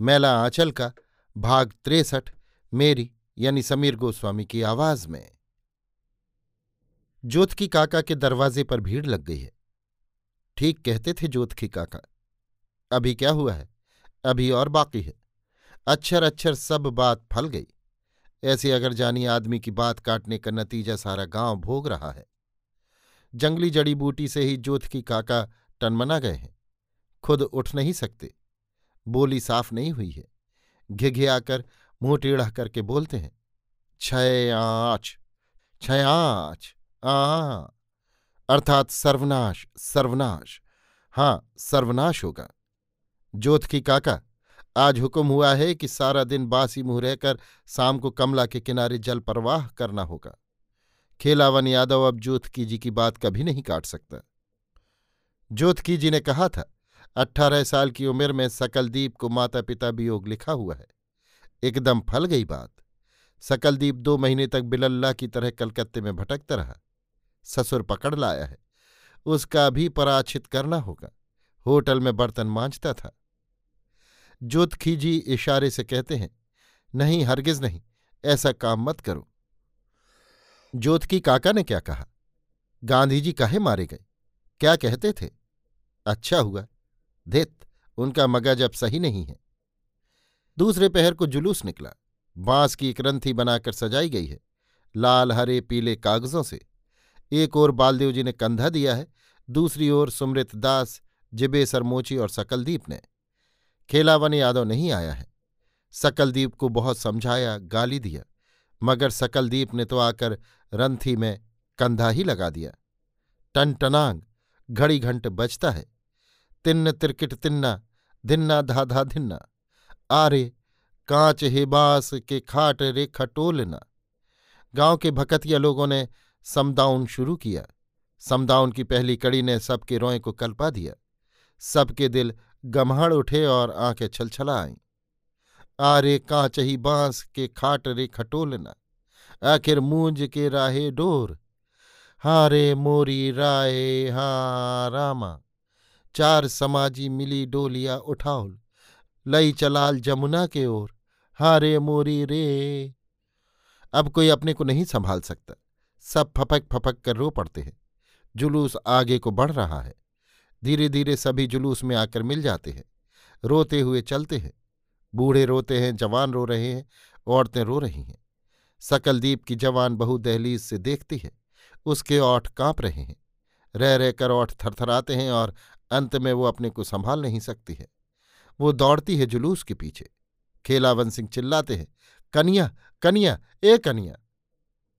मैला आंचल का भाग त्रेसठ मेरी यानी समीर गोस्वामी की आवाज़ में। जोतकी काका के दरवाजे पर भीड़ लग गई है। ठीक कहते थे जोतकी काका, अभी क्या हुआ है? अभी और बाकी है। अक्षर अक्षर सब बात फल गई। ऐसे अगर जानी आदमी की बात काटने का नतीजा सारा गाँव भोग रहा है। जंगली जड़ी बूटी से ही जोतकी काका टनमना गए हैं। खुद उठ नहीं सकते। बोली साफ़ नहीं हुई है। घिघियाकर मुँह टेढ़ा करके बोलते हैं छय आँच छयाच आ। अर्थात सर्वनाश सर्वनाश। हाँ सर्वनाश होगा। जोतकी काका, आज हुक्म हुआ है कि सारा दिन बासी मुँह रहकर शाम को कमला के किनारे जल प्रवाह करना होगा। खेलावन यादव अब जोतकी जी की बात कभी नहीं काट सकता। जोतकी जी ने कहा था अट्ठारह साल की उम्र में सकलदीप को माता पिता वियोग लिखा हुआ है। एकदम फल गई बात। सकलदीप दो महीने तक बिलल्ला की तरह कलकत्ते में भटकता रहा। ससुर पकड़ लाया है। उसका भी पराचित करना होगा। होटल में बर्तन मांझता था। जोतखी जी इशारे से कहते हैं, नहीं, हरगिज नहीं, ऐसा काम मत करो। जोतकी काका ने क्या कहा? गांधी जी काहे मारे गए? क्या कहते थे? अच्छा हुआ। धित, उनका मगज अब सही नहीं है। दूसरे पहर को जुलूस निकला। बाँस की एक रंथी बनाकर सजाई गई है, लाल, हरे, पीले कागजों से। एक ओर बालदेव जी ने कंधा दिया है, दूसरी ओर सुमृत दास, जिबे सरमोची और सकलदीप ने। खेलावन यादव नहीं आया है। सकलदीप को बहुत समझाया, गाली दिया, मगर सकलदीप ने तो आकर रंथी में कंधा ही लगा दिया। टन टनांग घड़ी घंट बजता है। तिन्न तिरकिट तिन्ना धिन्ना धाधा धिन्ना आरे कांच हेबास के खाट रे खटोलना गाँव के भकतिया लोगों ने समदाउन शुरू किया समदाउन की पहली कड़ी ने सबके रोए को कल्पा दिया सबके दिल गम्हाड़ उठे और आँखें छलछला आईं आरे कांच ही बाँस के खाट रे खटोलना आखिर मूंज के राहे डोर हारे मोरी राय हा रामा चार समाजी मिली डोलिया उठाओल लई चलाल जमुना के ओर। हारे मोरी रे। अब कोई अपने को नहीं संभाल सकता। सब फपक फपक कर रो पड़ते हैं। जुलूस आगे को बढ़ रहा है। धीरे धीरे सभी जुलूस में आकर मिल जाते हैं। रोते हुए चलते हैं। बूढ़े रोते हैं, जवान रो रहे हैं, औरतें रो रही हैं। सकलदीप की जवान बहु दहलीज से देखती है। उसके ओठ काँप रहे हैं। रह रहकर ओठ थरथराते हैं और अंत में वो अपने को संभाल नहीं सकती है। वो दौड़ती है जुलूस के पीछे। खेलावन सिंह चिल्लाते हैं, कनिया कनिया, ए कनिया!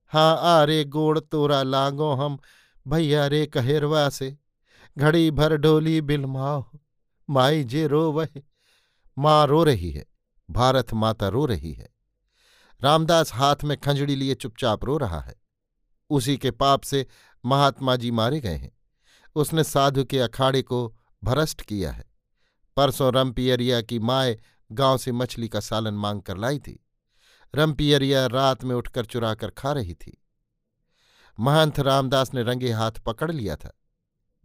हाँ आ रे गोड़ तोरा लांगो हम, भैया रे कहेरवा से। घड़ी भर ढोली बिलमाओ माई जे रो वह। माँ रो रही है, भारत माता रो रही है। रामदास हाथ में खंजड़ी लिए चुपचाप रो रहा है। उसी के पाप से महात्मा जी मारे गए हैं। उसने साधु के अखाड़े को भ्रष्ट किया है। परसों रमपियरिया की माए गाँव से मछली का सालन मांग कर लाई थी। रमपियरिया रात में उठकर चुरा कर खा रही थी। महंत रामदास ने रंगे हाथ पकड़ लिया था।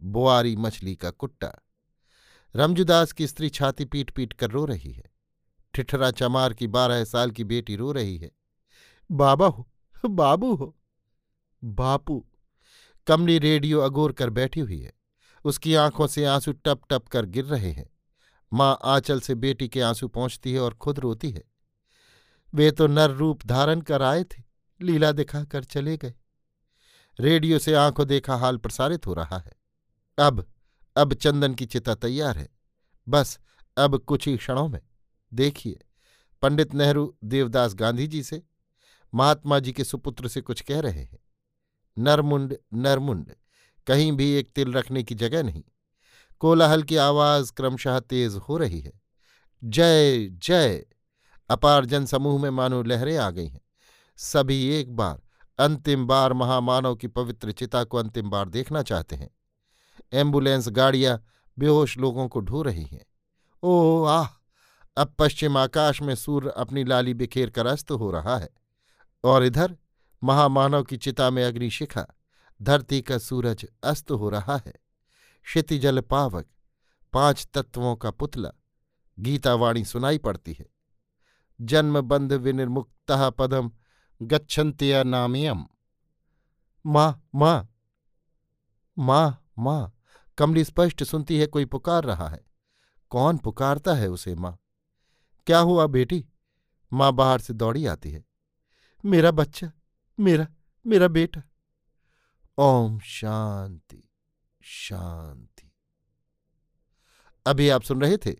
बुआरी मछली का कुट्टा। रमजुदास की स्त्री छाती पीट पीट कर रो रही है। ठिठरा चमार की बारह साल की बेटी रो रही है। बाबा हो, बाबू हो। बापू कमली रेडियो अगोर कर बैठी हुई है। उसकी आँखों से आँसू टप टप कर गिर रहे हैं। माँ आंचल से बेटी के आँसू पहुँचती है और खुद रोती है। वे तो नर रूप धारण कर आए थे, लीला दिखाकर चले गए। रेडियो से आँखों देखा हाल प्रसारित हो रहा है। अब अब चंदन की चिता तैयार है। बस, अब कुछ ही क्षणों में। देखिए, पंडित नेहरू देवदास गांधी जी से, महात्मा जी के सुपुत्र से कुछ कह रहे हैं। नरमुंड नरमुंड, कहीं भी एक तिल रखने की जगह नहीं। कोलाहल की आवाज़ क्रमशः तेज हो रही है। जय जय, अपार जनसमूह में मानो लहरें आ गई हैं। सभी एक बार, अंतिम बार महामानव की पवित्र चिता को अंतिम बार देखना चाहते हैं। एंबुलेंस गाड़ियाँ बेहोश लोगों को ढो रही हैं। ओ आह! अब पश्चिम आकाश में सूर्य अपनी लाली बिखेर कर अस्त हो रहा है। और इधर महामानव की चिता में अग्निशिखा धरती का सूरज अस्त हो रहा है। क्षितिजल पावक, पाँच तत्वों का पुतला, गीतावाणी सुनाई पड़ती है। जन्म बंध विनिर्मुक्त पदम गच्छन्त्या नामियम। माँ माँ माँ माँ, कमली स्पष्ट सुनती है, कोई पुकार रहा है। कौन पुकारता है उसे माँ? क्या हुआ बेटी? माँ बाहर से दौड़ी आती है। मेरा बच्चा मेरा मेरा बेटा। ओम शांति शांति। अभी आप सुन रहे थे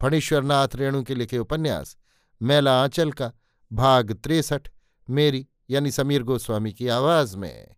फणीश्वरनाथ रेणु के लिखे उपन्यास, मेला आंचल का, भाग त्रेसठ, मेरी यानी समीर गोस्वामी की आवाज़ में।